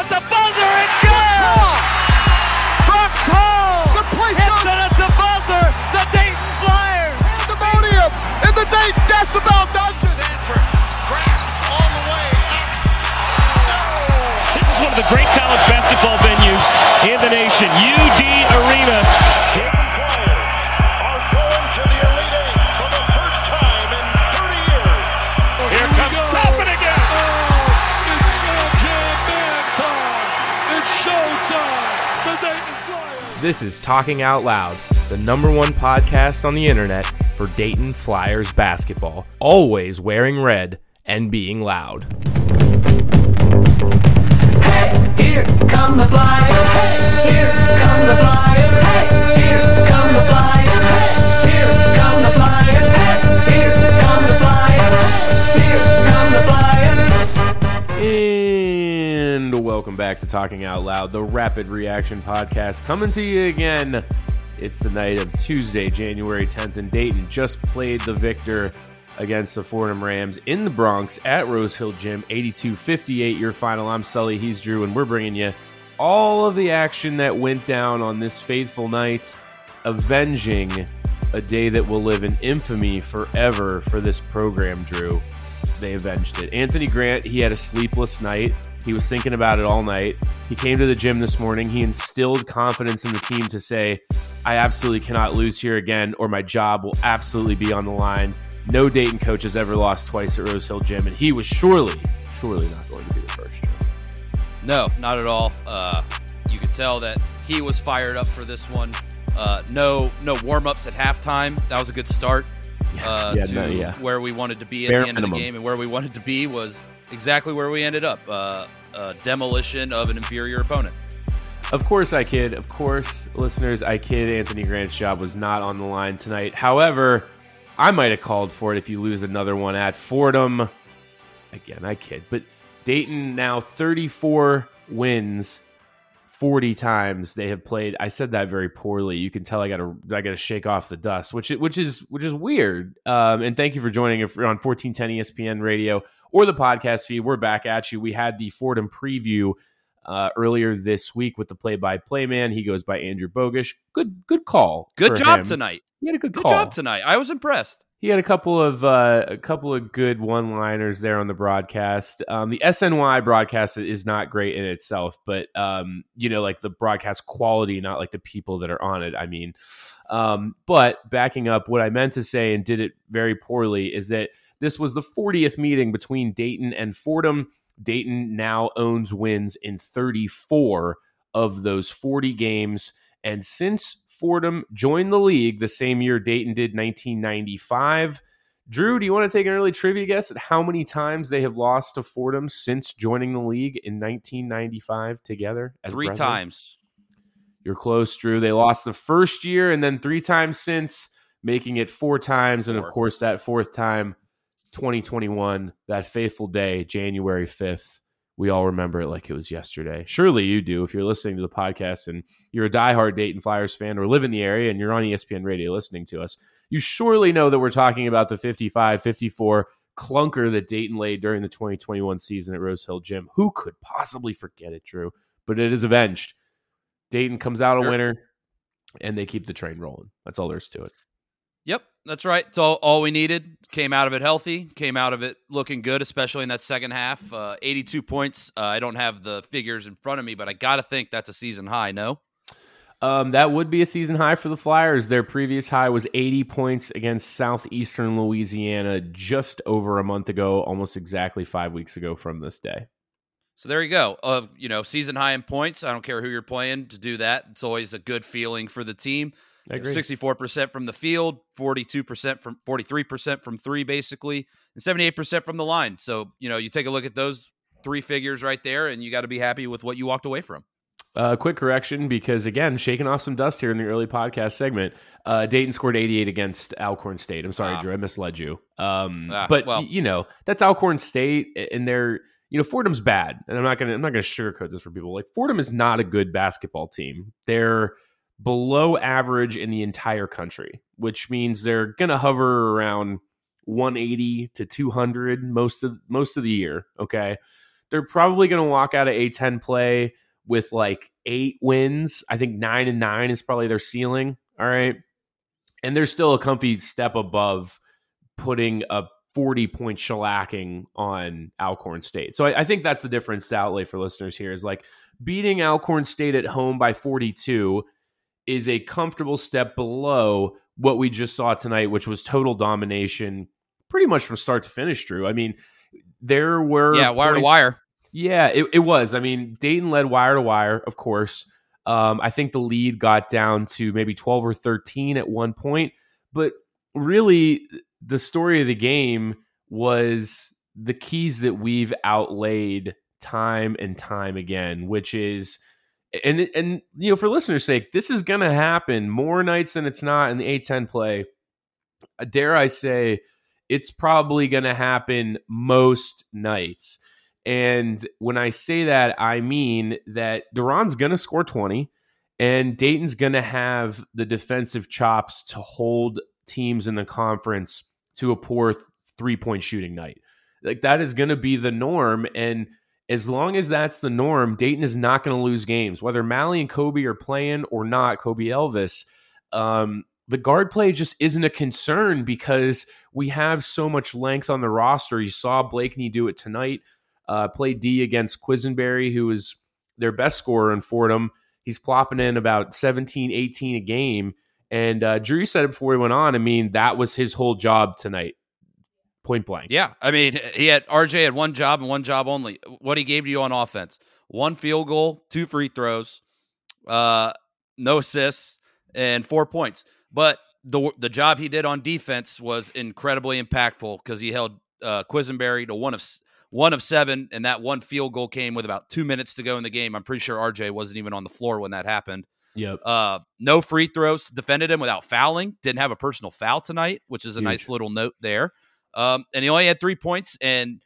At the buzzer. It's good. Brooks Hall. The place hits it at the buzzer. The Dayton Flyers. Pandemonium in the Dayton Decibel Dungeon. Sanford grabs all the way. This is one of the great college basketball This is Talking Out Loud, the number one podcast on the internet for Dayton Flyers basketball, always wearing red and being loud. Hey, Here come the flyers. Hey, here come the flyers. Hey, back to Talking Out Loud, the rapid reaction podcast coming to you again. It's the night of Tuesday, January 10th, and Dayton just played the victor against the Fordham Rams in the Bronx at Rose Hill Gym, 82 58 your final. I'm Sully, he's Drew, and we're bringing you all of the action that went down on this fateful night, avenging a day that will live in infamy forever for this program, Drew they avenged it. Anthony Grant, he had a sleepless night. He was thinking about it all night. He came to the gym this morning. He instilled confidence in the team to say, I absolutely cannot lose here again, or my job will absolutely be on the line. No Dayton coach has ever lost twice at Rose Hill Gym, and he was surely, surely not going to be the first. No, not at all. Uh, you could tell that he was fired up for this one. Uh, no, no warm ups at halftime. That was a good start uh, Yeah, to no, yeah. where we wanted to be at Bare the end of the game, and where we wanted to be was exactly where we ended up: uh, demolition of an inferior opponent. Of course, I kid. Of course, listeners, I kid. Anthony Grant's job was not on the line tonight. However, I might have called for it if you lose another one at Fordham. Again, I kid. But Dayton now 34 wins, 40 times they have played. I said that very poorly. You can tell I got to I got to shake off the dust, which which is which is weird. Um, and thank you for joining if you're on 1410 ESPN Radio or the podcast feed. We're back at you. We had the Fordham preview uh, earlier this week with the play-by-play man. He goes by Andrew Bogish. Good, good call. Good job him. tonight. He had a good, Good call. job tonight. I was impressed. He had a couple of uh, a couple of good one-liners there on the broadcast. Um, the SNY broadcast is not great in itself, but um, you know, like the broadcast quality, not like the people that are on it. I mean, um, but backing up, what I meant to say and did it very poorly is that this was the 40th meeting between Dayton and Fordham. Dayton now owns wins in 34 of those 40 games. And since Fordham joined the league the same year Dayton did 1995, Drew, do you want to take an early trivia guess at how many times they have lost to Fordham since joining the league in 1995 together? As Three brethren? times. You're close, Drew. They lost the first year and then three times since, making it four times. And of course, that fourth time, 2021, that faithful day, January 5th. We all remember it like it was yesterday. Surely you do if you're listening to the podcast and you're a diehard Dayton Flyers fan or live in the area and you're on ESPN radio listening to us. You surely know that we're talking about the 55 54 clunker that Dayton laid during the 2021 season at Rose Hill Gym. Who could possibly forget it, Drew? But it is avenged. Dayton comes out a winner and they keep the train rolling. That's all there is to it. Yep, that's right. It's all, all we needed. Came out of it healthy. Came out of it looking good, especially in that second half. Uh, 82 points. Uh, I don't have the figures in front of me, but I got to think that's a season high. No. Um, that would be a season high for the Flyers. Their previous high was 80 points against Southeastern Louisiana just over a month ago, almost exactly five weeks ago from this day. So there you go. Uh, you know, season high in points. I don't care who you're playing to do that. It's always a good feeling for the team. Sixty-four percent from the field, forty-two percent from forty-three percent from three, basically, and seventy-eight percent from the line. So you know, you take a look at those three figures right there, and you got to be happy with what you walked away from. Uh, quick correction because again, shaking off some dust here in the early podcast segment. Uh, Dayton scored 88 against Alcorn State. I'm sorry, Drew, I misled you. Um, Ah, but well. you know that's Alcorn State, and they're you know Fordham's bad, and I'm not gonna I'm not gonna sugarcoat this for people. Like Fordham is not a good basketball team. They're below average in the entire country, which means they're gonna hover around 180 to 200 most of most of the year. Okay, they're probably gonna walk out of A10 play with like eight wins. I think nine and nine is probably their ceiling. All right. And they're still a comfy step above putting a 40 point shellacking on Alcorn State. So I, I think that's the difference to outlay for listeners here is like beating Alcorn State at home by 42 is a comfortable step below what we just saw tonight, which was total domination pretty much from start to finish, Drew. I mean, there were Yeah, wire to wire. yeah, it, it was. I mean, Dayton led wire to wire, of course. Um, I think the lead got down to maybe 12 or 13 at one point. But really, the story of the game was the keys that we've outlaid time and time again, which is. And and you know, for listeners' sake, this is going to happen more nights than it's not in the A10 play. Uh, Dare I say, it's probably going to happen most nights. And when I say that, I mean that DaRon's going to score 20 and Dayton's going to have the defensive chops to hold teams in the conference to a poor three point shooting night. Like that is going to be the norm. And as long as that's the norm, Dayton is not going to lose games, whether Mally and Kobe are playing or not, Kobe Elvis. Um, the guard play just isn't a concern because we have so much length on the roster. You saw Blakeney do it tonight uh, played D against Quisenberry, who is their best scorer in Fordham. He's plopping in about 17, 18 a game. And uh, Drew said it before he went on. I mean, that was his whole job tonight, point blank. Yeah, I mean, he had RJ had one job and one job only. What he gave to you on offense: one field goal, two free throws, uh, no assists, and four points. But the the job he did on defense was incredibly impactful because he held uh, Quisenberry to one of one of seven, and that one field goal came with about two minutes to go in the game. I'm pretty sure RJ wasn't even on the floor when that happened. Yep. Uh, no free throws. Defended him without fouling. Didn't have a personal foul tonight, which is a Huge. nice little note there. Um, and he only had three points and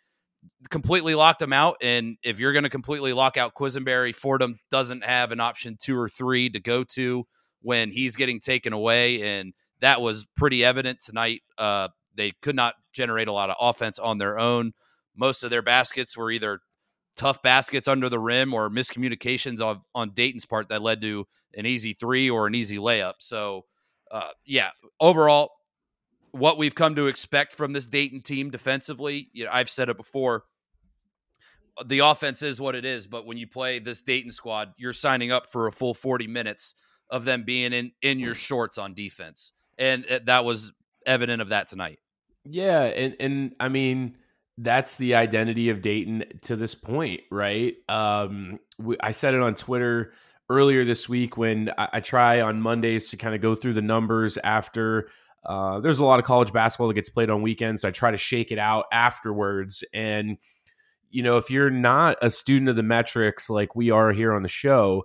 completely locked him out. And if you're going to completely lock out Quisenberry, Fordham doesn't have an option two or three to go to when he's getting taken away. And that was pretty evident tonight. Uh, they could not generate a lot of offense on their own. Most of their baskets were either tough baskets under the rim or miscommunications of, on Dayton's part that led to an easy three or an easy layup. So, uh, yeah, overall, what we've come to expect from this Dayton team defensively, you know, I've said it before. The offense is what it is, but when you play this Dayton squad, you're signing up for a full 40 minutes of them being in in your shorts on defense, and uh, that was evident of that tonight. Yeah, and and I mean that's the identity of Dayton to this point, right? Um, we, I said it on Twitter earlier this week when I, I try on Mondays to kind of go through the numbers after. Uh, there's a lot of college basketball that gets played on weekends, so I try to shake it out afterwards. And you know, if you're not a student of the metrics like we are here on the show,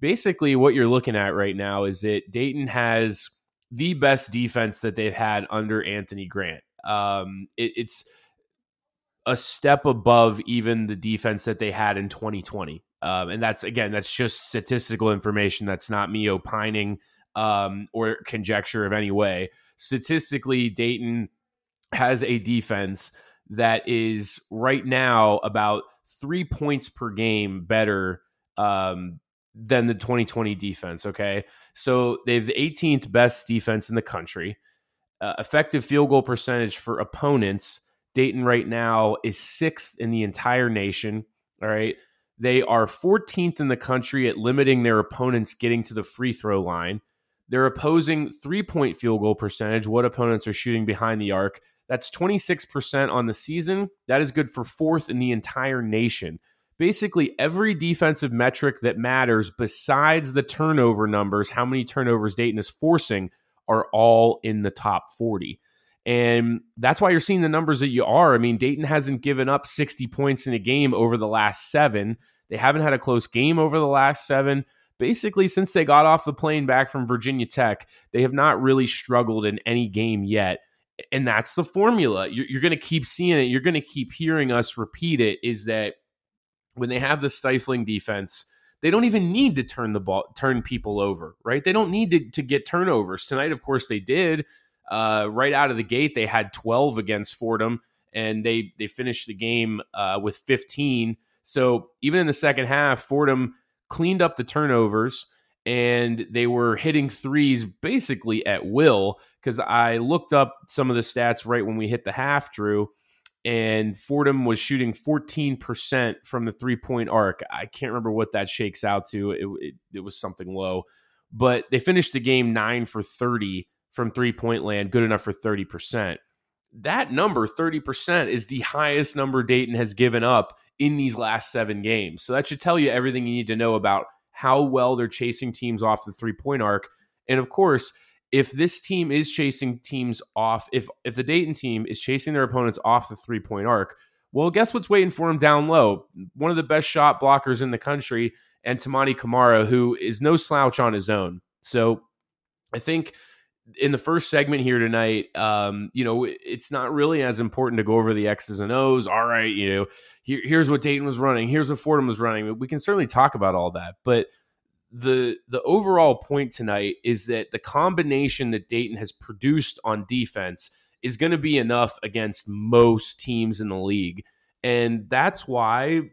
basically what you're looking at right now is that Dayton has the best defense that they've had under Anthony Grant. Um, it, it's a step above even the defense that they had in 2020. Um, and that's again, that's just statistical information. That's not me opining um, or conjecture of any way. Statistically, Dayton has a defense that is right now about three points per game better um, than the 2020 defense. Okay. So they have the 18th best defense in the country. uh, effective field goal percentage for opponents. Dayton right now is sixth in the entire nation. All right. They are 14th in the country at limiting their opponents getting to the free throw line. They're opposing three point field goal percentage, what opponents are shooting behind the arc. That's 26% on the season. That is good for fourth in the entire nation. Basically, every defensive metric that matters besides the turnover numbers, how many turnovers Dayton is forcing, are all in the top 40. And that's why you're seeing the numbers that you are. I mean, Dayton hasn't given up 60 points in a game over the last seven. They haven't had a close game over the last seven. Basically, since they got off the plane back from Virginia Tech, they have not really struggled in any game yet. And that's the formula. You're, you're going to keep seeing it. You're going to keep hearing us repeat it is that when they have the stifling defense, they don't even need to turn the ball, turn people over, right? They don't need to, to get turnovers. Tonight, of course, they did. Uh, right out of the gate, they had 12 against Fordham, and they they finished the game uh, with 15. So even in the second half, Fordham cleaned up the turnovers and they were hitting threes basically at will. Because I looked up some of the stats right when we hit the half, Drew, and Fordham was shooting 14% from the three point arc. I can't remember what that shakes out to. It, it, it was something low, but they finished the game nine for 30 from three point land, good enough for 30%. That number, 30%, is the highest number Dayton has given up in these last seven games. So that should tell you everything you need to know about how well they're chasing teams off the three point arc. And of course, if this team is chasing teams off, if if the Dayton team is chasing their opponents off the three point arc, well, guess what's waiting for them down low? One of the best shot blockers in the country, and Toumani Camara, who is no slouch on his own. So I think in the first segment here tonight, um, you know, it's not really as important to go over the X's and O's. All right, you know, here, here's what Dayton was running, here's what Fordham was running. We can certainly talk about all that, but the the overall point tonight is that the combination that Dayton has produced on defense is going to be enough against most teams in the league, and that's why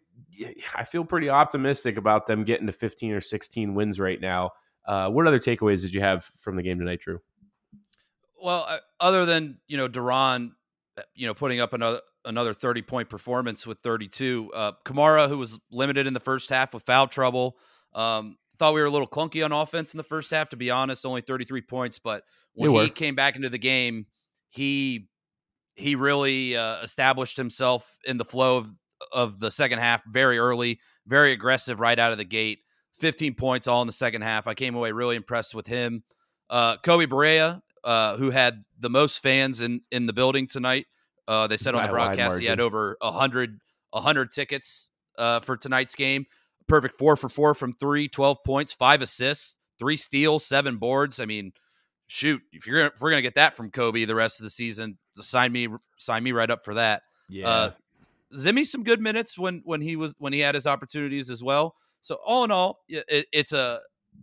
I feel pretty optimistic about them getting to 15 or 16 wins right now. Uh, what other takeaways did you have from the game tonight, Drew? Well, uh, other than you know DaRon, uh, you know putting up another another thirty point performance with thirty two. Uh, Camara, who was limited in the first half with foul trouble, um, thought we were a little clunky on offense in the first half. To be honest, only thirty three points, but when he came back into the game, he he really uh, established himself in the flow of of the second half very early, very aggressive right out of the gate. 15 points all in the second half. I came away really impressed with him. Uh, Koby Brea, uh, who had the most fans in in the building tonight. Uh, they said on the broadcast he had over a hundred hundred tickets uh, for tonight's game. Perfect four for four from three, 12 points, five assists, three steals, seven boards. I mean, shoot, if you're if we're gonna get that from Kobe the rest of the season, sign me sign me right up for that. Yeah. Uh, Zimmy some good minutes when when he was when he had his opportunities as well. So all in all, it, it's a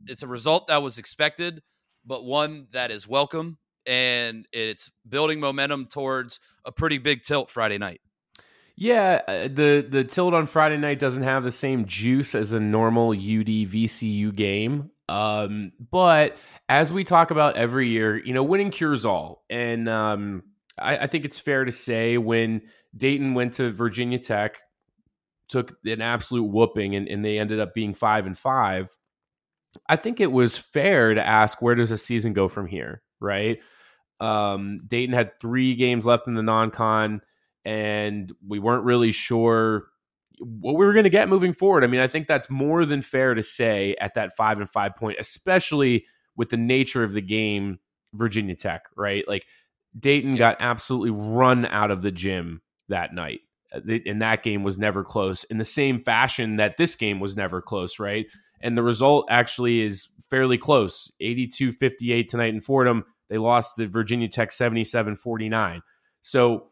it's a result that was expected but one that is welcome and it's building momentum towards a pretty big tilt Friday night. Yeah, uh, the the tilt on Friday night doesn't have the same juice as a normal UD VCU game. Um, but as we talk about every year, you know, winning cures all, and um, I, I think it's fair to say when Dayton went to Virginia Tech, took an absolute whooping, and, and they ended up being five and five. I think it was fair to ask where does the season go from here, right? Um, Dayton had three games left in the non-con, and we weren't really sure what we were going to get moving forward. I mean, I think that's more than fair to say at that five and five point, especially with the nature of the game, Virginia Tech, right? Like Dayton got absolutely run out of the gym that night. Uh, and that game was never close in the same fashion that this game was never close, right? And the result actually is fairly close 82 58 tonight in Fordham. They lost to Virginia Tech 77 49. So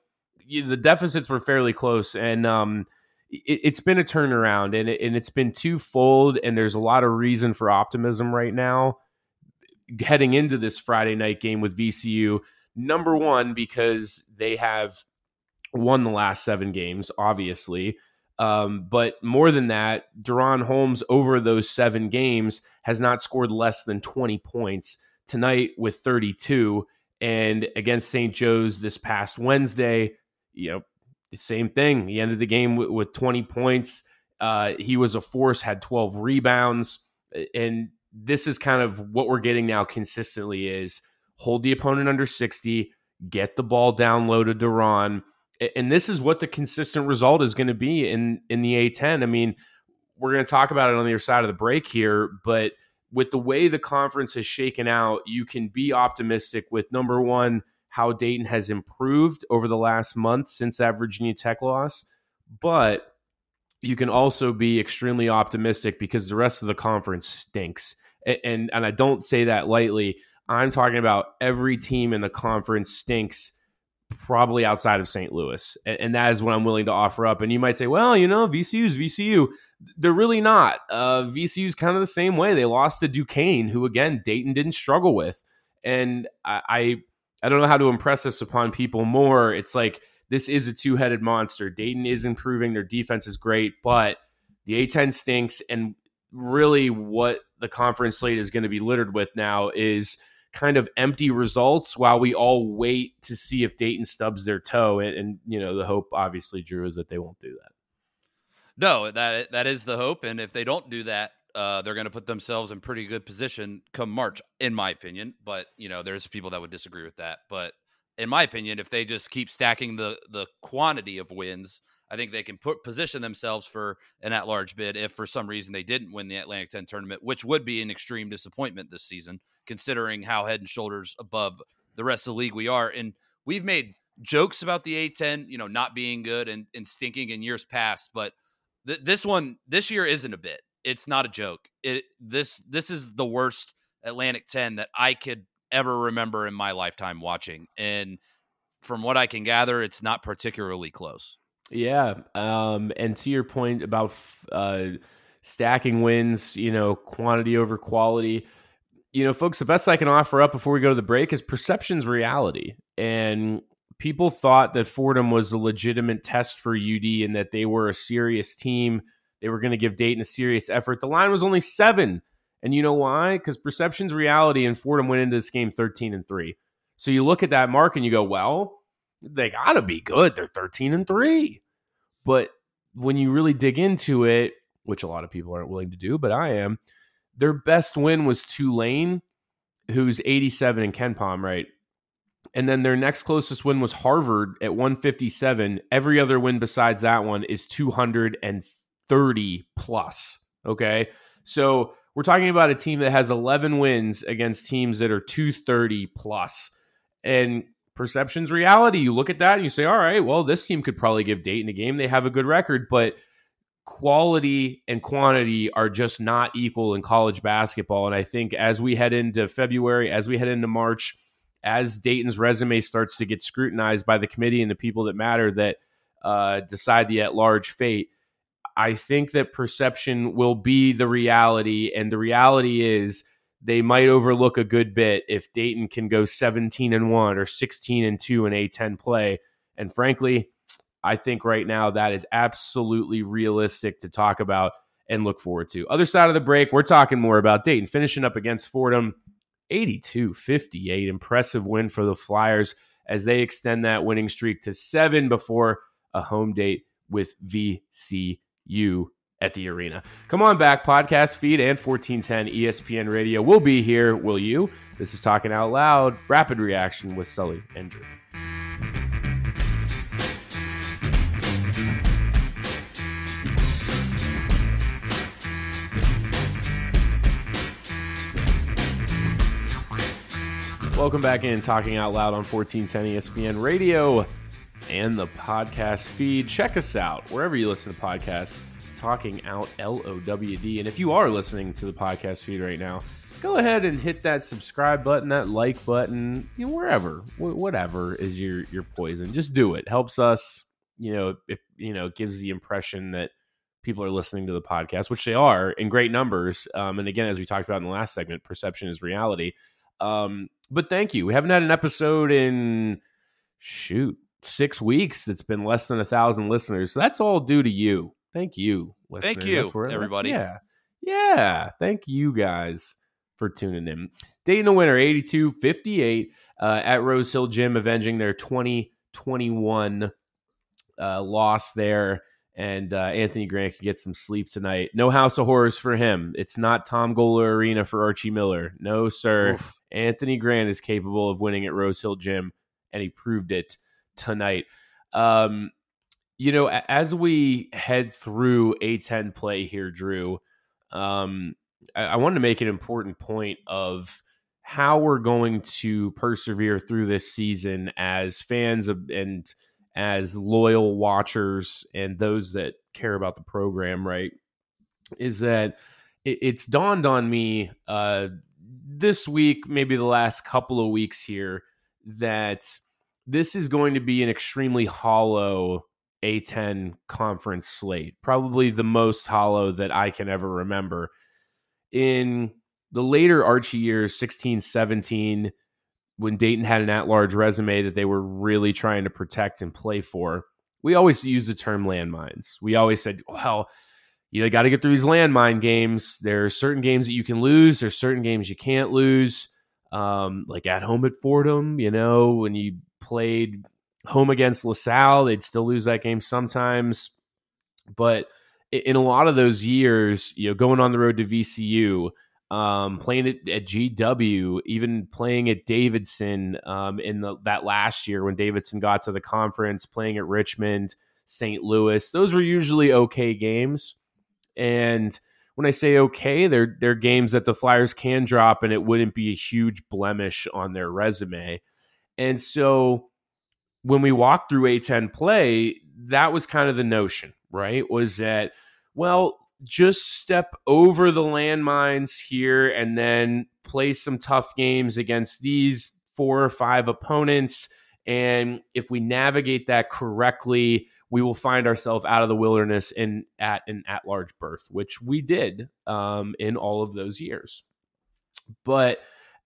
the deficits were fairly close. And um, it, has been a turnaround and, it, and it's been twofold. And there's a lot of reason for optimism right now heading into this Friday night game with VCU. Number one, because they have won the last seven games, obviously. Um, but more than that, DaRon Holmes over those seven games has not scored less than 20 points tonight with 32. And against St. Joe's this past Wednesday, you know, the same thing. He ended the game with, with 20 points. Uh, he was a force, had 12 rebounds. And this is kind of what we're getting now consistently is hold the opponent under 60, get the ball down low to DaRon. And this is what the consistent result is going to be in in the A10. I mean, we're going to talk about it on the other side of the break here, but with the way the conference has shaken out, you can be optimistic with number one, how Dayton has improved over the last month since that Virginia Tech loss. But you can also be extremely optimistic because the rest of the conference stinks. And, and, and I don't say that lightly. I'm talking about every team in the conference stinks probably outside of St. Louis. And, and, that is what I'm willing to offer up. And you might say, well, you know, VCU's VCU. They're really not. Uh, VCU's kind of the same way. They lost to Duquesne, who again Dayton didn't struggle with. And I, I I don't know how to impress this upon people more. It's like this is a two headed monster. Dayton is improving. Their defense is great, but the A10 stinks. And really, what the conference slate is going to be littered with now is kind of empty results while we all wait to see if Dayton stubs their toe. And, and you know, the hope, obviously, Drew, is that they won't do that. No, that that is the hope. And if they don't do that, uh, they're going to put themselves in pretty good position come March, in my opinion. But you know, there's people that would disagree with that. But in my opinion, if they just keep stacking the the quantity of wins, I think they can put position themselves for an at large bid. If for some reason they didn't win the Atlantic 10 tournament, which would be an extreme disappointment this season, considering how head and shoulders above the rest of the league we are. And we've made jokes about the A10, you know, not being good and, and stinking in years past, but th- this one this year isn't a bit it's not a joke. It this this is the worst Atlantic 10 that I could ever remember in my lifetime watching. And from what I can gather, it's not particularly close. Yeah. Um, and to your point about uh, stacking wins, you know, quantity over quality, you know, folks, the best I can offer up before we go to the break is perception's reality. And people thought that Fordham was a legitimate test for UD and that they were a serious team they were going to give Dayton a serious effort. The line was only seven. And you know why? Because perception's reality and Fordham went into this game 13 and 3. So you look at that mark and you go, well, they got to be good. They're 13 and 3. But when you really dig into it, which a lot of people aren't willing to do, but I am, their best win was Tulane, who's 87 in KenPom, right? And then their next closest win was Harvard at 157. Every other win besides that one is 230 plus. Okay. So we're talking about a team that has 11 wins against teams that are 230 plus. And perception's reality. You look at that and you say, all right, well, this team could probably give Dayton a game. They have a good record, but quality and quantity are just not equal in college basketball. And I think as we head into February, as we head into March, as Dayton's resume starts to get scrutinized by the committee and the people that matter that uh, decide the at large fate, I think that perception will be the reality. And the reality is they might overlook a good bit if Dayton can go 17 and 1 or 16 and 2 in A10 play. And frankly, I think right now that is absolutely realistic to talk about and look forward to. Other side of the break, we're talking more about Dayton finishing up against Fordham 82 58. Impressive win for the Flyers as they extend that winning streak to seven before a home date with VC you at the arena. Come on back, podcast feed and 1410 ESPN radio We'll be here. Will you? This is Talking Out Loud, rapid reaction with Sully and Drew. Welcome back in Talking Out Loud on 1410 ESPN radio and the podcast feed. Check us out wherever you listen to podcasts, Talking Out LOWD. And if you are listening to the podcast feed right now, go ahead and hit that subscribe button, that like button, you know, wherever, whatever is your your poison. Just do it. Helps us, you know, it you know, gives the impression that people are listening to the podcast, which they are in great numbers. Um, and again, as we talked about in the last segment, perception is reality. Um, but thank you. We haven't had an episode in shoot six weeks that's been less than a thousand listeners. So that's all due to you. Thank you. Thank you, everybody. Yeah. Yeah. Thank you guys for tuning in. Dayton winner, 82 58 uh, at Rose Hill Gym, avenging their 2021 uh, loss there. And uh, Anthony Grant can get some sleep tonight. No House of Horrors for him. It's not Tom Gola Arena for Archie Miller. No, sir. Oof. Anthony Grant is capable of winning at Rose Hill Gym, and he proved it tonight. Um, you know, as we head through A10 play here, Drew, um, I, I wanted to make an important point of how we're going to persevere through this season as fans of, and as loyal watchers and those that care about the program, right? Is that it, it's dawned on me uh, this week, maybe the last couple of weeks here, that this is going to be an extremely hollow A10 conference slate, probably the most hollow that I can ever remember. In the later Archie years, 16, 17, when Dayton had an at large resume that they were really trying to protect and play for, we always used the term landmines. We always said, well, you got to get through these landmine games. There are certain games that you can lose, there's certain games you can't lose. Um, like at home at Fordham, you know, when you played home against LaSalle, they'd still lose that game sometimes. But in a lot of those years, you know, going on the road to VCU, um, playing it at GW, even playing at Davidson um, in the, that last year when Davidson got to the conference, playing at Richmond, St. Louis, those were usually okay games. And when I say okay, they're they're games that the Flyers can drop, and it wouldn't be a huge blemish on their resume. And so when we walked through A10 play, that was kind of the notion, right? Was that well, just step over the landmines here and then play some tough games against these four or five opponents. And if we navigate that correctly, we will find ourselves out of the wilderness and at an at large berth, which we did um, in all of those years. But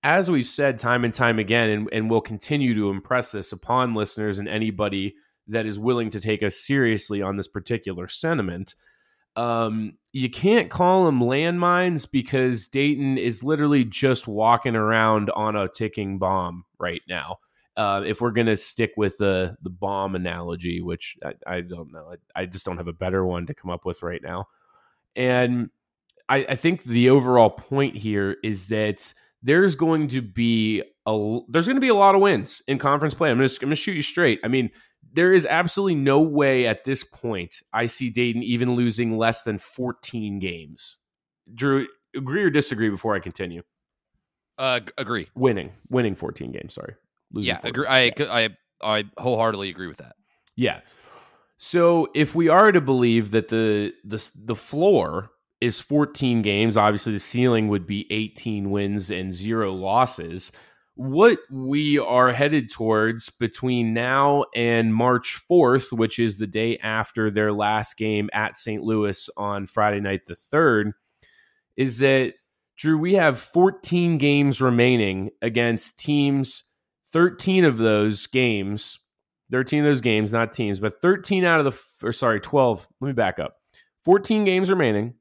as we've said time and time again, and, and we'll continue to impress this upon listeners and anybody that is willing to take us seriously on this particular sentiment, um, you can't call them landmines because Dayton is literally just walking around on a ticking bomb right now. Uh, if we're gonna stick with the the bomb analogy, which I, I don't know, I, I just don't have a better one to come up with right now. And I, I think the overall point here is that there's going to be a there's going to be a lot of wins in conference play. I'm going to I'm going to shoot you straight. I mean, there is absolutely no way at this point I see Dayton even losing less than 14 games. Drew, agree or disagree before I continue? Uh, agree. Winning, winning 14 games. Sorry, Losing Yeah, 14. agree. I, I I wholeheartedly agree with that. Yeah. So if we are to believe that the the the floor is 14 games, obviously the ceiling would be 18 wins and zero losses. What we are headed towards between now and March 4th, which is the day after their last game at St. Louis on Friday night the 3rd, is that Drew, we have 14 games remaining against teams 13 of those games 13 of those games, not teams, but 13 out of the, or sorry, 12. Let me back up. 14 games remaining.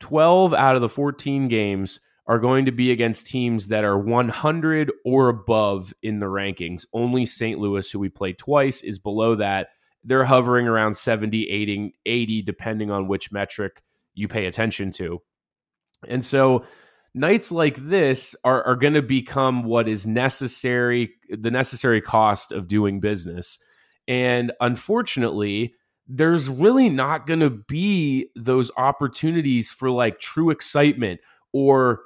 12 out of the 14 games are going to be against teams that are 100 or above in the rankings. Only St. Louis, who we played twice, is below that. They're hovering around 70, 80, 80 depending on which metric you pay attention to. And so nights like this are, are going to become what is necessary, the necessary cost of doing business. And unfortunately, there's really not going to be those opportunities for like true excitement or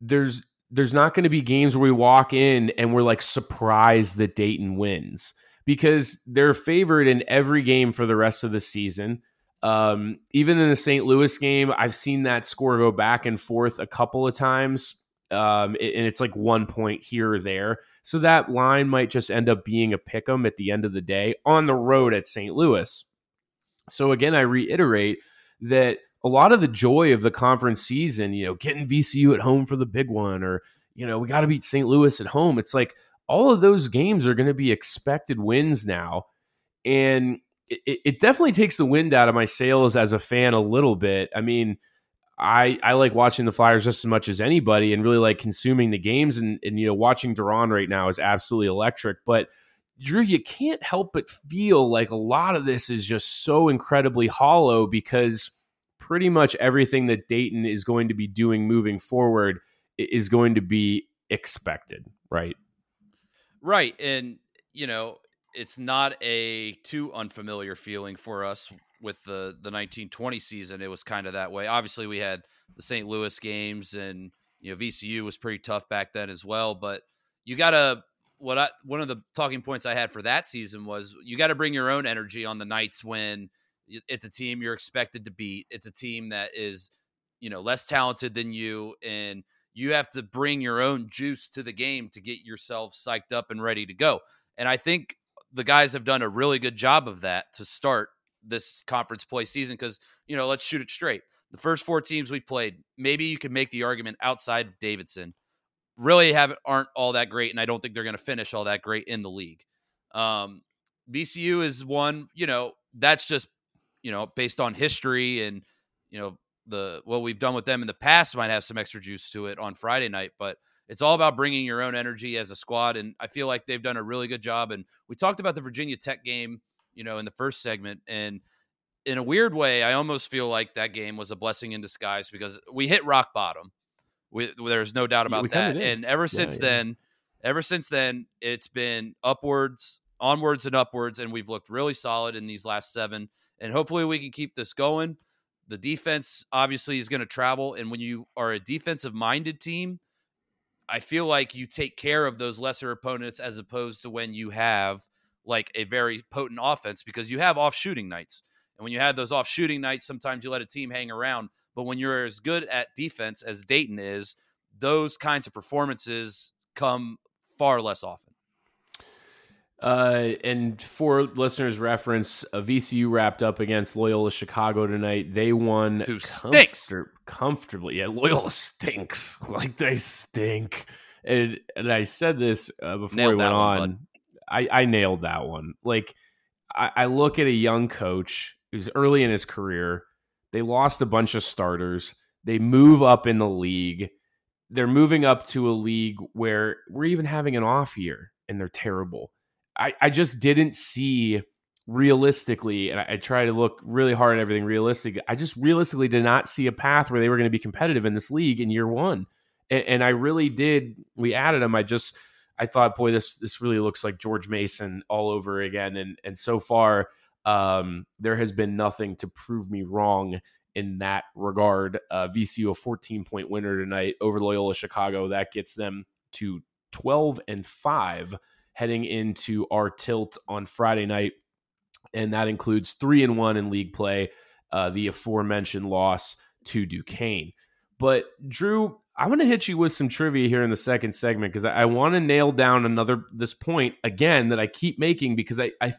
there's there's not going to be games where we walk in and we're like surprised that Dayton wins because they're favored in every game for the rest of the season. Um, even in the St. Louis game, I've seen that score go back and forth a couple of times. Um, and it's like one point here or there. So that line might just end up being a pick 'em at the end of the day on the road at St. Louis. So again, I reiterate that a lot of the joy of the conference season, you know, getting VCU at home for the big one, or, you know, we got to beat St. Louis at home. It's like all of those games are going to be expected wins now. And it, it definitely takes the wind out of my sails as a fan a little bit. I mean, I, I like watching the Flyers just as much as anybody and really like consuming the games and, and you know watching DaRon right now is absolutely electric. But Drew, you can't help but feel like a lot of this is just so incredibly hollow because pretty much everything that Dayton is going to be doing moving forward is going to be expected, right? Right. And, you know, it's not a too unfamiliar feeling for us with the the 1920 season. It was kind of that way. Obviously, we had the St. Louis games, and you know VCU was pretty tough back then as well. But you got to what I one of the talking points I had for that season was you got to bring your own energy on the nights when it's a team you're expected to beat. It's a team that is you know less talented than you and you have to bring your own juice to the game to get yourself psyched up and ready to go. And I think the guys have done a really good job of that to start this conference play season because, you know, let's shoot it straight. The first four teams we played, maybe you could make the argument outside of Davidson, really haven't aren't all that great, and I don't think they're going to finish all that great in the league. Um, VCU is one, you know, that's just, you know, based on history and, you know, the what we've done with them in the past might have some extra juice to it on Friday night, but it's all about bringing your own energy as a squad and I feel like they've done a really good job and we talked about the Virginia Tech game, you know, in the first segment and in a weird way, I almost feel like that game was a blessing in disguise because we hit rock bottom. We, there's no doubt about kinda that. And ever Yeah, since yeah. then, ever since then, it's been upwards, onwards, and upwards, and we've looked really solid in these last seven. And hopefully, we can keep this going. The defense obviously is going to travel, and when you are a defensive-minded team, I feel like you take care of those lesser opponents as opposed to when you have like a very potent offense because you have off shooting nights. And when you have those off shooting nights, sometimes you let a team hang around. But when you're as good at defense as Dayton is, those kinds of performances come far less often. Uh, and for listeners' reference, uh, VCU wrapped up against Loyola Chicago tonight. They won Who stinks. comfort- comfortably. Yeah, Loyola stinks. Like they stink. And and I said this uh, before Nailed we went one, on. I I nailed that one. Like I, I look at a young coach who's early in his career. They lost a bunch of starters. They move up in the league. They're moving up to a league where we're even having an off year and they're terrible. I, I just didn't see realistically, and I, I try to look really hard at everything realistic. I just realistically did not see a path where they were going to be competitive in this league in year one. And, and I really did. We added them. I just I thought, boy, this this really looks like George Mason all over again. And and so far, um, there has been nothing to prove me wrong in that regard. Uh, VCU a 14 point winner tonight over Loyola Chicago. That gets them to 12 and five heading into our tilt on Friday night, and that includes three and one in league play. Uh, the aforementioned loss to Duquesne. But Drew, I'm going to hit you with some trivia here in the second segment because I, I want to nail down another this point again that I keep making because I, I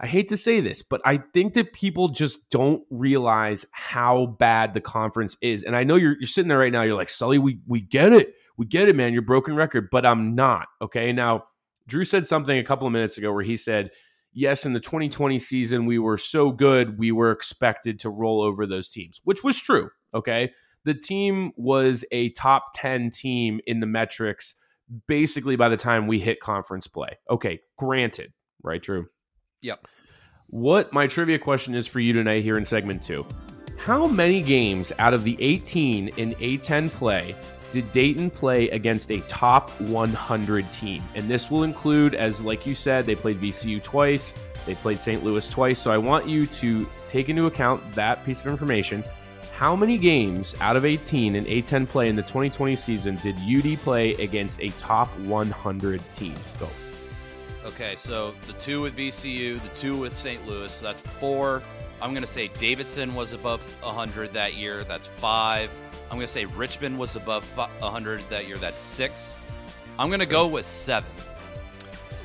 I hate to say this, but I think that people just don't realize how bad the conference is. And I know you're you're sitting there right now. You're like, Sully, we we get it, we get it, man. You're broken record, but I'm not. Okay, now Drew said something a couple of minutes ago where he said, yes, in the 2020 season, we were so good, we were expected to roll over those teams, which was true. Okay. The team was a top 10 team in the metrics basically by the time we hit conference play. Okay. Granted, right, Drew? Yep. What my trivia question is for you tonight here in segment two How many games out of the 18 in A10 play did Dayton play against a top 100 team? And this will include, as like you said, they played VCU twice, they played St. Louis twice. So I want you to take into account that piece of information. How many games out of 18 in A10 play in the 2020 season did UD play against a top 100 team? Go. Okay, so the two with VCU, the two with St. Louis, so that's four. I'm going to say Davidson was above 100 that year. That's five. I'm going to say Richmond was above fi- 100 that year. That's six. I'm going to go with seven.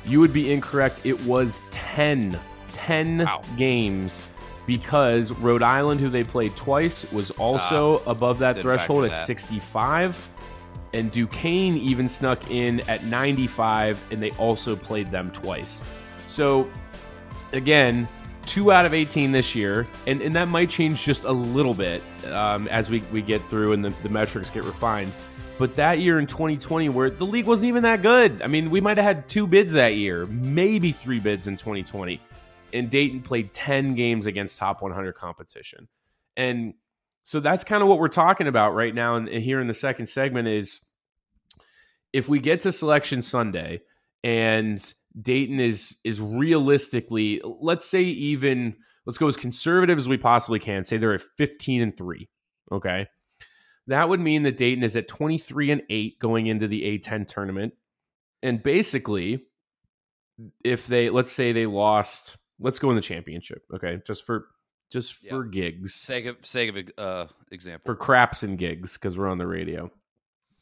You would be incorrect. It was 10. 10 Wow. games because Rhode Island, who they played twice, was also above that threshold at that. 65. And Duquesne even snuck in at 95, and they also played them twice. So, again, two out of 18 this year, and, and that might change just a little bit um, as we, we get through and the, the metrics get refined. But that year in 2020, where the league wasn't even that good, I mean, we might have had two bids that year, maybe three bids in 2020. And Dayton played 10 games against top 100 competition. And so that's kind of what we're talking about right now. And here in the second segment is if we get to Selection Sunday and Dayton is is realistically, let's say even let's go as conservative as we possibly can. Say they're at 15 and 3. Okay that would mean that Dayton is at 23 and 8 going into the A10 tournament. And basically, if they let's say they lost, let's go in the championship, okay? Just for just for gigs. Sake of sake of uh example. For craps and gigs because we're on the radio.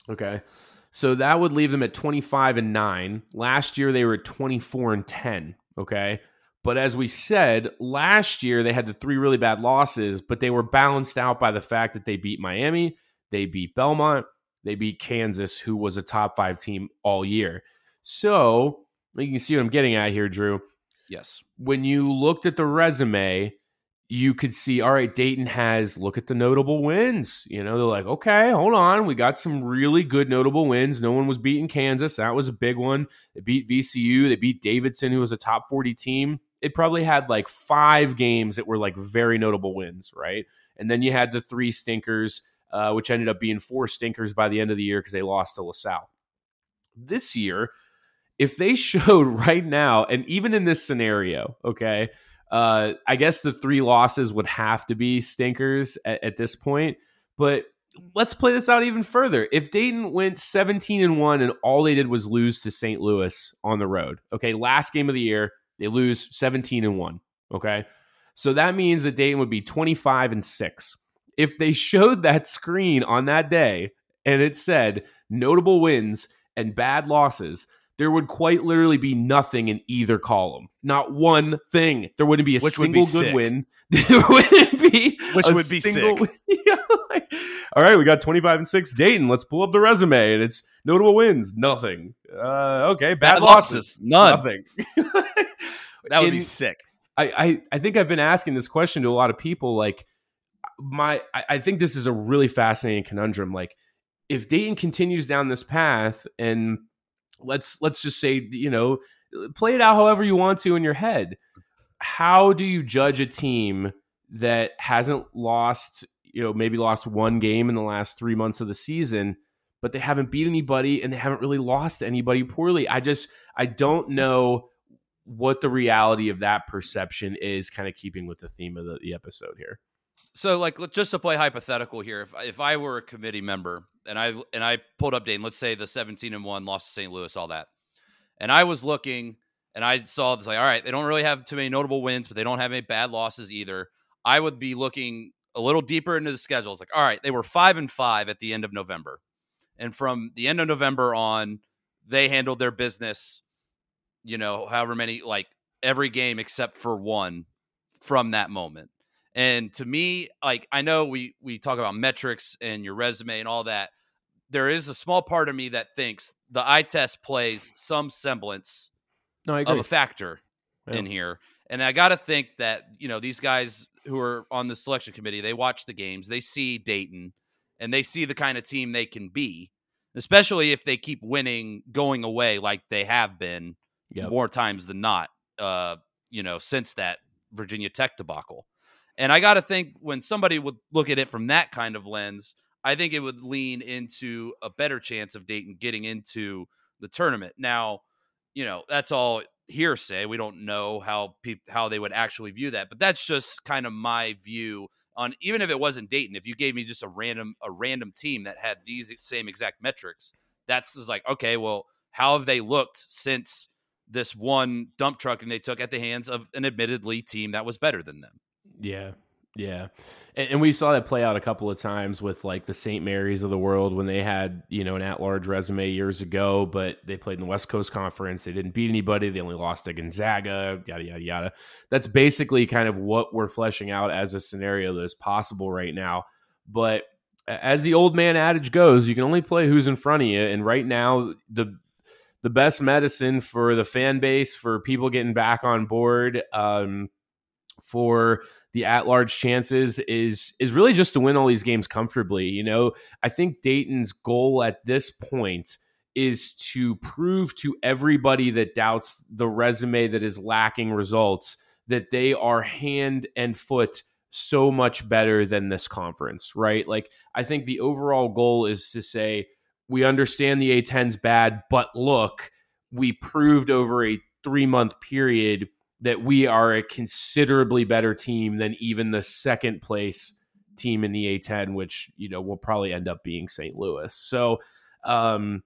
Okay. So that would leave them at 25 and 9. Last year they were at 24 and 10, okay? But as we said, last year they had the three really bad losses, but they were balanced out by the fact that they beat Miami, they beat Belmont. They beat Kansas, who was a top five team all year. So you can see what I'm getting at here, Drew. Yes. When you looked at the resume, you could see, all right, Dayton has, look at the notable wins. You know, they're like, okay, hold on. We got some really good notable wins. No one was beating Kansas. That was a big one. They beat VCU. They beat Davidson, who was a top 40 team. It probably had like five games that were like very notable wins, right? And then you had the three stinkers uh, which ended up being four stinkers by the end of the year because they lost to LaSalle. This year, if they showed right now, and even in this scenario, okay, uh, I guess the three losses would have to be stinkers at, at this point. But let's play this out even further. If Dayton went 17 and 1 and all they did was lose to St. Louis on the road, okay, last game of the year, they lose 17 and 1, okay? So that means that Dayton would be 25 and 6 if they showed that screen on that day and it said notable wins and bad losses, there would quite literally be nothing in either column. Not one thing. There wouldn't be a Which single be good sick. win. There wouldn't be Which a would be single sick. win. Yeah, like, all right, we got 25 and 6 Dayton. Let's pull up the resume and it's notable wins, nothing. Uh, okay, bad, Bad losses, losses, none. Nothing. That would be sick. I, I I think I've been asking this question to a lot of people. Like, my I, I think this is a really fascinating conundrum. Like, if Dayton continues down this path, and let's let's just say you know, play it out however you want to in your head. How do you judge a team that hasn't lost, you know, maybe lost one game in the last three months of the season, but they haven't beat anybody and they haven't really lost anybody poorly? I just I don't know what the reality of that perception is kind of keeping with the theme of the, the episode here. So, like, just to play hypothetical here, if if I were a committee member and I and I pulled up Dayton, let's say the seventeen and one lost to St. Louis, all that, and I was looking and I saw this like, all right, they don't really have too many notable wins, but they don't have any bad losses either. I would be looking a little deeper into the schedule. It's like, all right, they were five and five at the end of November, and from the end of November on, they handled their business. You know, however many like every game except for one from that moment. And to me, like I know we we talk about metrics and your resume and all that. There is a small part of me that thinks the eye test plays some semblance No, I of a factor Yeah. in here. And I got to think that, you know, these guys who are on the selection committee, they watch the games, they see Dayton, and they see the kind of team they can be, especially if they keep winning going away like they have been Yep. more times than not, uh, you know, since that Virginia Tech debacle. And I got to think when somebody would look at it from that kind of lens, I think it would lean into a better chance of Dayton getting into the tournament. Now, you know, that's all hearsay. We don't know how peop- how they would actually view that, but that's just kind of my view on even if it wasn't Dayton, if you gave me just a random a random team that had these same exact metrics, that's just like, okay, well, how have they looked since this one dump truck and they took at the hands of an admittedly team that was better than them? Yeah. Yeah. And, and we saw that play out a couple of times with like the St. Mary's of the world when they had, you know, an at large resume years ago, but they played in the West Coast Conference. They didn't beat anybody. They only lost to Gonzaga, yada, yada, yada. That's basically kind of what we're fleshing out as a scenario that is possible right now. But as the old man adage goes, you can only play who's in front of you. And right now, the the best medicine for the fan base, for people getting back on board, um, for the at-large chances is is really just to win all these games comfortably. You know, I think Dayton's goal at this point is to prove to everybody that doubts the resume that is lacking results that they are hand and foot so much better than this conference, right? Like I think the overall goal is to say we understand the A10's bad, but look, we proved over a 3-month period that we are a considerably better team than even the second place team in the A10, which you know will probably end up being St. Louis. So um,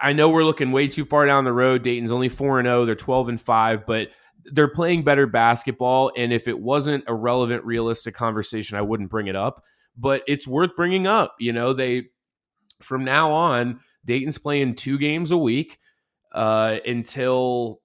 I know we're looking way too far down the road. Dayton's only four and zero; they're twelve and five, but they're playing better basketball. And if it wasn't a relevant, realistic conversation, I wouldn't bring it up. But it's worth bringing up. You know, they from now on, Dayton's playing two games a week uh, until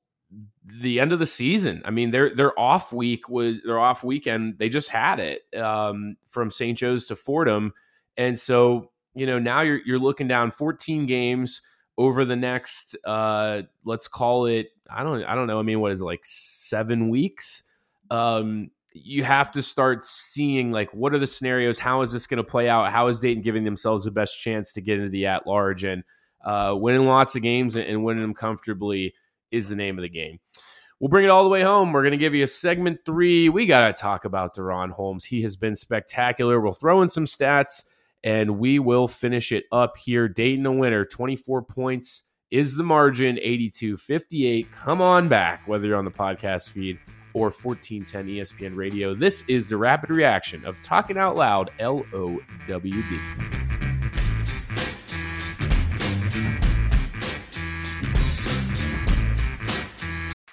the end of the season. I mean, their their off week was their off weekend. They just had it um, from St. Joe's to Fordham, and so you know now you're you're looking down 14 games over the next uh, let's call it I don't I don't know. I mean, what is it, like seven weeks? Um, you have to start seeing like what are the scenarios? How is this going to play out? How is Dayton giving themselves the best chance to get into the at large and uh, winning lots of games and winning them comfortably? Is the name of the game. We'll bring it all the way home. We're going to give you a segment three. We got to talk about DaRon Holmes. He has been spectacular. We'll throw in some stats and we will finish it up here. Dayton a winner, 24 points is the margin, 82 58. Come on back, whether you're on the podcast feed or 1410 ESPN radio. This is the rapid reaction of Talking Out Loud, L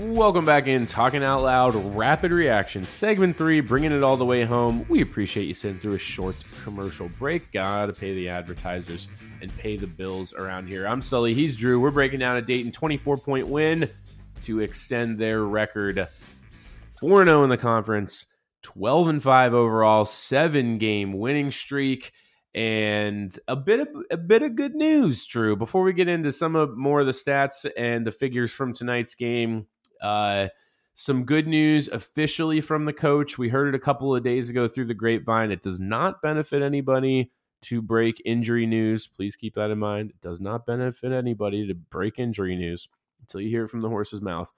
Welcome back in Talking Out Loud Rapid Reaction, segment three, bringing it all the way home. We appreciate you sitting through a short commercial break. Gotta pay the advertisers and pay the bills around here. I'm Sully, he's Drew. We're breaking down a Dayton 24 point win to extend their record 4 0 in the conference, 12 and 5 overall, seven game winning streak and a bit of a bit of good news, Drew. Before we get into some of more of the stats and the figures from tonight's game, uh, some good news officially from the coach. We heard it a couple of days ago through the grapevine. It does not benefit anybody to break injury news. Please keep that in mind. It does not benefit anybody to break injury news until you hear it from the horse's mouth.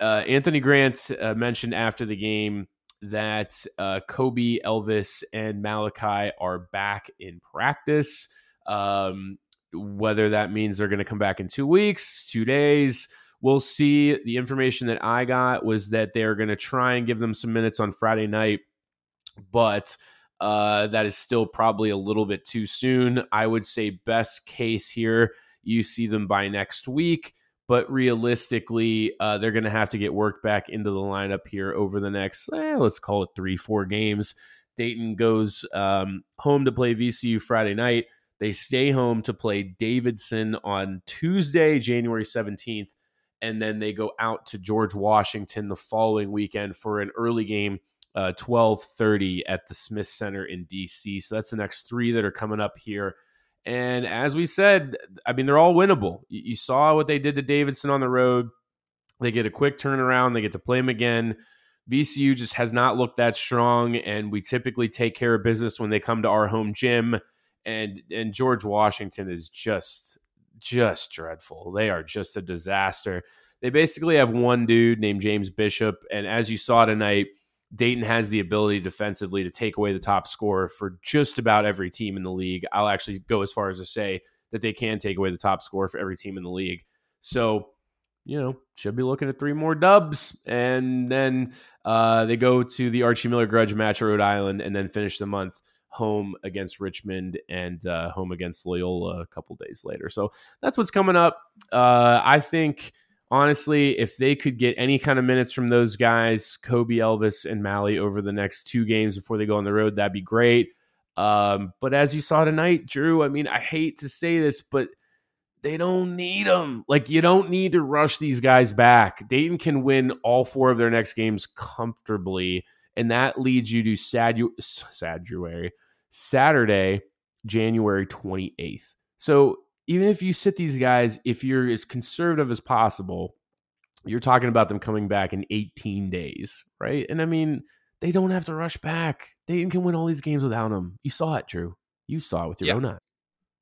Uh, Anthony Grant uh, mentioned after the game that uh, Kobe, Elvis, and Malachi are back in practice. Um, whether that means they're going to come back in two weeks, two days, we'll see. The information that I got was that they're going to try and give them some minutes on Friday night, but uh, that is still probably a little bit too soon. I would say best case here, you see them by next week but realistically, uh, they're going to have to get worked back into the lineup here over the next, eh, let's call it three, four games. Dayton goes um, home to play VCU Friday night. They stay home to play Davidson on Tuesday, January 17th, and then they go out to George Washington the following weekend for an early game, uh, 12:30 at the Smith Center in DC. So that's the next three that are coming up here and as we said, I mean, they're all winnable. You, saw what they did to Davidson on the road. They get a quick turnaround, they get to play them again. VCU just has not looked that strong, and we typically take care of business when they come to our home gym. And and George Washington is just just dreadful. They are just a disaster. They basically have one dude named James Bishop, and as you saw tonight, Dayton has the ability defensively to take away the top scorer for just about every team in the league. I'll actually go as far as to say that they can take away the top scorer for every team in the league. So, you know, should be looking at three more dubs. And then uh, they go to the Archie Miller grudge match at Rhode Island and then finish the month home against Richmond and uh, home against Loyola a couple days later. So that's what's coming up. Uh, I think honestly, if they could get any kind of minutes from those guys, Kobe, Elvis, and Mally over the next two games before they go on the road, that'd be great. Um, but as you saw tonight, Drew, I mean, I hate to say this, but they don't need them. Like, you don't need to rush these guys back. Dayton can win all four of their next games comfortably, and that leads you to Sadu- Saturday, Saturday, January 28th. So even if you sit these guys, if you're as conservative as possible, you're talking about them coming back in 18 days, right? And I mean, they don't have to rush back. Dayton can win all these games without them. You saw it, Drew. You saw it with your Yeah. own eye.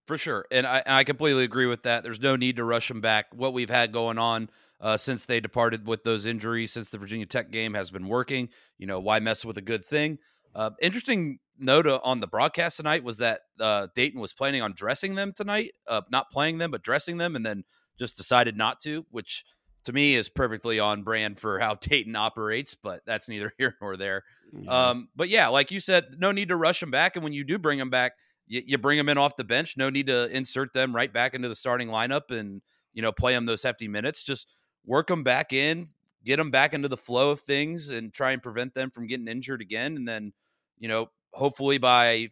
For sure. And I, and I completely agree with that. There's no need to rush them back. What we've had going on uh, since they departed with those injuries, since the Virginia Tech game has been working, you know, why mess with a good thing? Uh, interesting note uh, on the broadcast tonight was that uh, Dayton was planning on dressing them tonight, uh, not playing them, but dressing them, and then just decided not to, which to me is perfectly on brand for how Dayton operates, but that's neither here nor there. Um, but yeah, like you said, no need to rush them back. And when you do bring them back, you, you bring them in off the bench. No need to insert them right back into the starting lineup and you know play them those hefty minutes. Just work them back in, get them back into the flow of things, and try and prevent them from getting injured again. And then you know hopefully by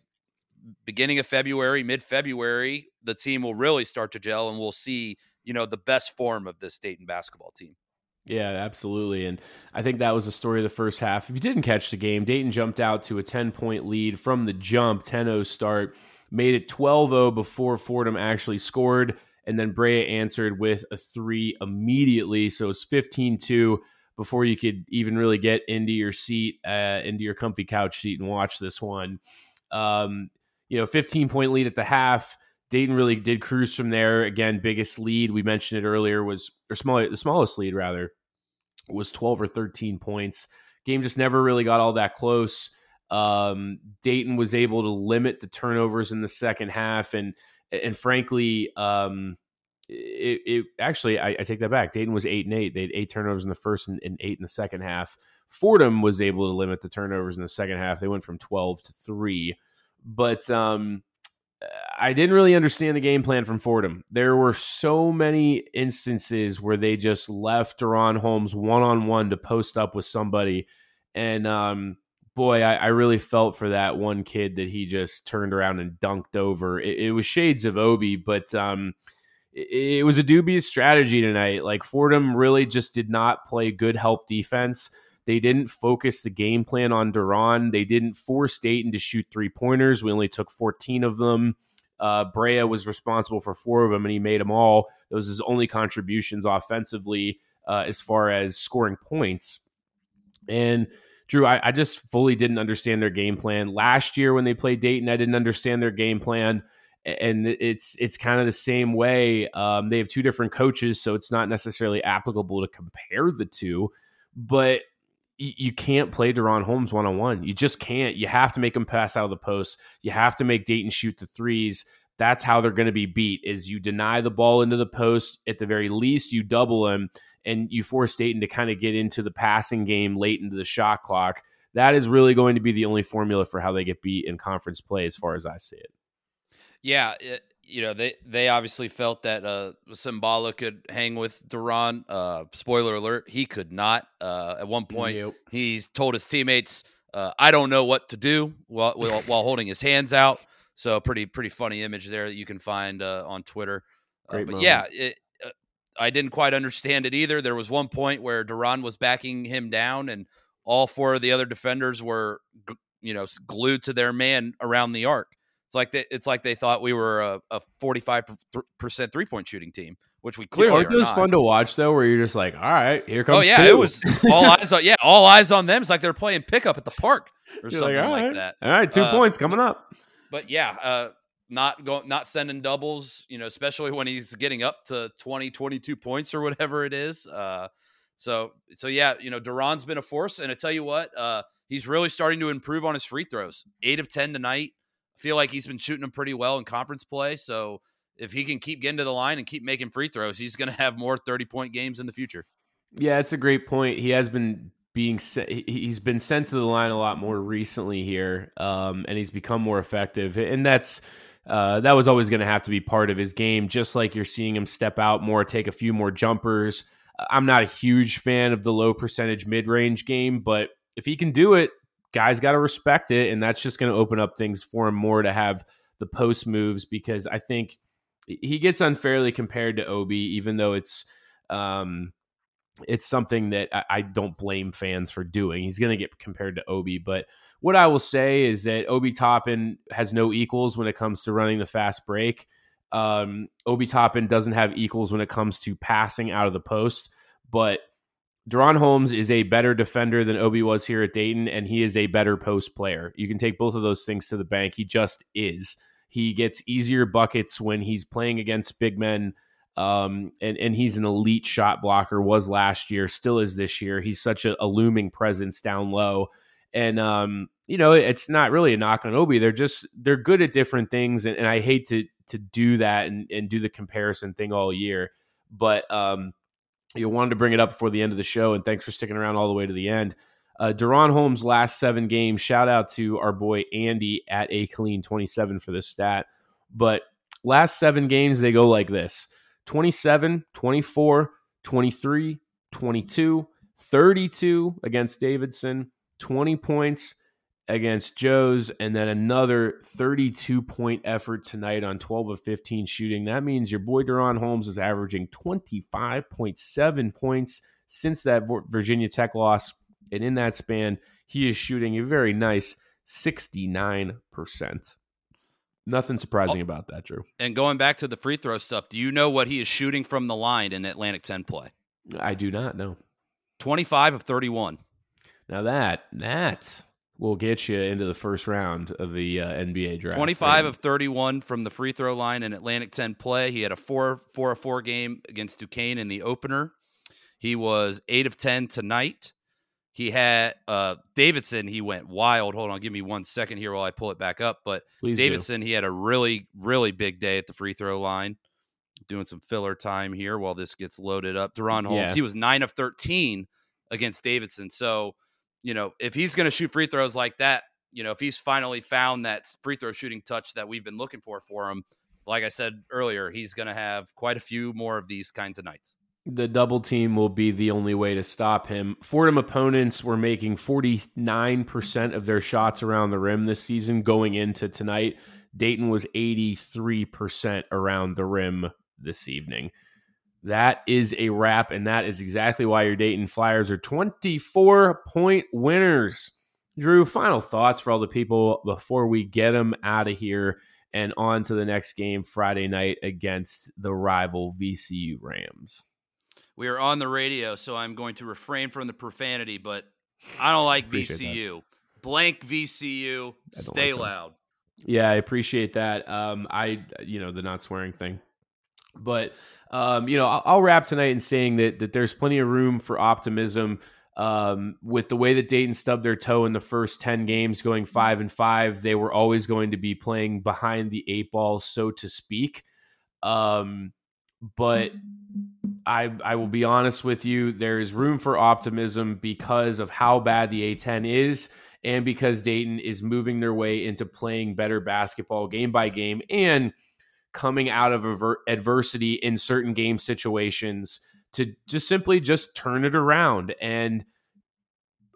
beginning of February, mid February, the team will really start to gel, and we'll see you know the best form of this Dayton basketball team. Yeah, absolutely. And I think that was the story of the first half. If you didn't catch the game, Dayton jumped out to a 10 point lead from the jump, 10 0 start, made it 12 0 before Fordham actually scored. And then Brea answered with a three immediately. So it's 15 2 before you could even really get into your seat, uh, into your comfy couch seat and watch this one. Um, you know, 15 point lead at the half. Dayton really did cruise from there. Again, biggest lead we mentioned it earlier was or smaller the smallest lead rather was 12 or 13 points. Game just never really got all that close. Um, Dayton was able to limit the turnovers in the second half, and and frankly, um, it, it actually I, I take that back. Dayton was eight and eight. They had eight turnovers in the first and, and eight in the second half. Fordham was able to limit the turnovers in the second half. They went from 12 to three, but um, I didn't really understand the game plan from Fordham. There were so many instances where they just left DaRon Holmes one on one to post up with somebody. And um, boy, I, I, really felt for that one kid that he just turned around and dunked over. It, it was shades of Obi, but um, it, was a dubious strategy tonight. Like Fordham really just did not play good help defense. They didn't focus the game plan on DaRon. They didn't force Dayton to shoot three pointers. We only took 14 of them. Uh, Brea was responsible for four of them, and he made them all. Those his only contributions offensively uh, as far as scoring points. And Drew, I, I, just fully didn't understand their game plan last year when they played Dayton. I didn't understand their game plan, and it's it's kind of the same way. Um, they have two different coaches, so it's not necessarily applicable to compare the two. But you can't play DaRon Holmes one on one. You just can't. You have to make him pass out of the post. You have to make Dayton shoot the threes. That's how they're going to be beat. Is you deny the ball into the post at the very least, you double him, and you force Dayton to kind of get into the passing game late into the shot clock. That is really going to be the only formula for how they get beat in conference play, as far as I see it. Yeah, it, you know they they obviously felt that uh Tsimbila could hang with DaRon. Uh, spoiler alert: he could not. Uh, at one point, Nope. he's told his teammates, uh, "I don't know what to do," while while, while holding his hands out. So pretty pretty funny image there that you can find uh, on Twitter. Uh, but moment. yeah, it, uh, I didn't quite understand it either. There was one point where DaRon was backing him down, and all four of the other defenders were, you know, glued to their man around the arc. It's like they, it's like they thought we were a, a 45 percent three point shooting team, which we clearly Aren't are those not. fun to watch though? Where you're just like, all right, here comes. Oh yeah, two. it was all eyes on yeah, all eyes on them. It's like they're playing pickup at the park or You're something like, all like right. that. All right, two Uh, points coming up. But yeah, uh, not going, not sending doubles. You know, especially when he's getting up to 20, 22 points or whatever it is. Uh, so so yeah, you know, DaRon's been a force, and I tell you what, uh, he's really starting to improve on his free throws. Eight of ten tonight. I feel like he's been shooting them pretty well in conference play. So if he can keep getting to the line and keep making free throws, he's going to have more thirty point games in the future. Yeah, it's a great point. He has been being he's been sent to the line a lot more recently here, um, and he's become more effective, and that's. Uh, that was always going to have to be part of his game, just like you're seeing him step out more, take a few more jumpers. I'm not a huge fan of the low percentage mid range game, but if he can do it, guys got to respect it. And that's just going to open up things for him more to have the post moves because I think he gets unfairly compared to Obi, even though it's. Um, it's something that I, I don't blame fans for doing. He's going to get compared to Obi, but what I will say is that Obi Toppin has no equals when it comes to running the fast break. Um, Obi Toppin doesn't have equals when it comes to passing out of the post, but DaRon Holmes is a better defender than Obi was here at Dayton, and he is a better post player. You can take both of those things to the bank. He just is. He gets easier buckets when he's playing against big men um, and and he's an elite shot blocker. Was last year, still is this year. He's such a, a looming presence down low, and um, you know it's not really a knock on Obi. They're just they're good at different things, and, and I hate to to do that and, and do the comparison thing all year, but um, you wanted to bring it up before the end of the show, and thanks for sticking around all the way to the end. Uh, DaRon Holmes' last seven games. Shout out to our boy Andy at a clean twenty seven for this stat, but last seven games they go like this. 27, 24, 23, 22, 32 against Davidson, 20 points against Joe's, and then another 32 point effort tonight on 12 of 15 shooting. That means your boy DaRon Holmes is averaging 25.7 points since that Virginia Tech loss. And in that span, he is shooting a very nice 69%. Nothing surprising oh, about that, Drew. And going back to the free throw stuff, do you know what he is shooting from the line in Atlantic 10 play? I do not know. 25 of 31. Now that that will get you into the first round of the uh, NBA draft. 25 of 31 from the free throw line in Atlantic 10 play. He had a 4 4 4 game against Duquesne in the opener. He was 8 of 10 tonight. He had uh, Davidson. He went wild. Hold on, give me one second here while I pull it back up. But Please Davidson, do. he had a really, really big day at the free throw line. Doing some filler time here while this gets loaded up. DaRon Holmes, yeah. he was nine of thirteen against Davidson. So, you know, if he's going to shoot free throws like that, you know, if he's finally found that free throw shooting touch that we've been looking for for him, like I said earlier, he's going to have quite a few more of these kinds of nights the double team will be the only way to stop him. Fordham opponents were making 49% of their shots around the rim this season going into tonight. Dayton was 83% around the rim this evening. That is a wrap, and that is exactly why your Dayton Flyers are 24 point winners. Drew, final thoughts for all the people before we get them out of here and on to the next game Friday night against the rival VCU Rams. We are on the radio, so I'm going to refrain from the profanity, but I don't like VCU. That. Blank VCU. Stay like loud. Yeah, I appreciate that. Um, I, you know, the not swearing thing. But, um, you know, I'll, I'll wrap tonight in saying that that there's plenty of room for optimism. Um, with the way that Dayton stubbed their toe in the first 10 games, going five and five, they were always going to be playing behind the eight ball, so to speak. Um, but I I will be honest with you, there is room for optimism because of how bad the A10 is and because Dayton is moving their way into playing better basketball game by game and coming out of aver- adversity in certain game situations to just simply just turn it around and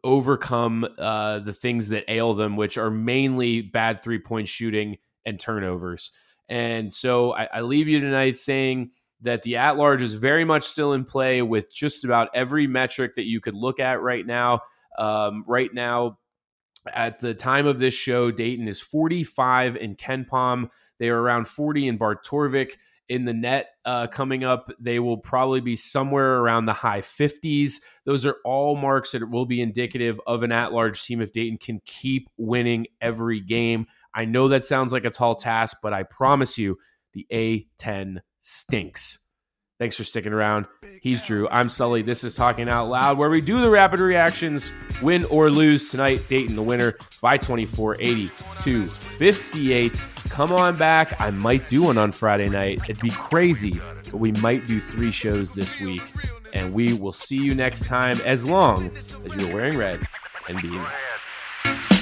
overcome uh, the things that ail them, which are mainly bad three point shooting and turnovers. And so I, I leave you tonight saying that the at large is very much still in play with just about every metric that you could look at right now. Um, right now, at the time of this show, Dayton is 45 in KenPom. They are around 40 in Bart Torvik. In the net uh, coming up, they will probably be somewhere around the high 50s. Those are all marks that will be indicative of an at large team if Dayton can keep winning every game. I know that sounds like a tall task, but I promise you, the A10 stinks. Thanks for sticking around. He's Drew. I'm Sully. This is Talking Out Loud, where we do the rapid reactions, win or lose. Tonight, Dayton, the winner by 24, 82 58. Come on back. I might do one on Friday night. It'd be crazy, but we might do three shows this week, and we will see you next time as long as you're wearing red and being.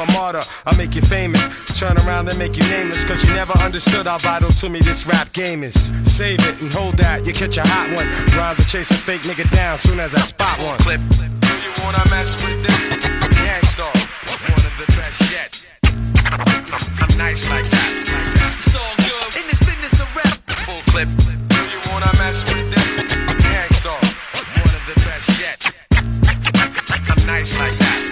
a martyr. I'll make you famous. Turn around and make you nameless. Cause you never understood how vital to me this rap game is. Save it and hold that, you catch a hot one. Rhymes to chase a fake nigga down soon as I spot one. Clip. Do you wanna mess with this? Gang Starr, one of the best yet. I'm nice like that. It's all good in this business of rap. Full clip. Do you wanna mess with this? Gang Starr, one of the best yet. I'm nice like that.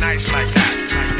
Nice like that.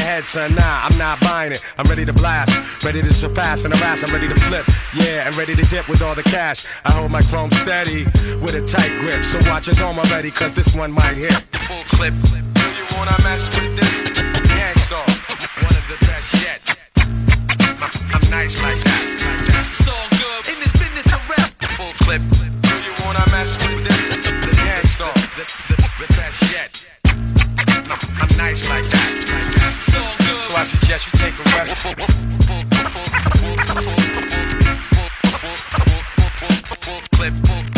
head, son. Nah, I'm not buying it. I'm ready to blast. Ready to surpass and harass. I'm ready to flip. Yeah, and ready to dip with all the cash. I hold my chrome steady with a tight grip. So watch your dome already, cause this one might hit. Full clip. Do you wanna mess with this? Gang Starr, one of the best yet. I'm nice like that. It's all good in this business of rap. Full clip. Do you wanna mess with this? The gangstar, the, the, the best yet. I'm, nice like that. So, I suggest you take a rest. Clip,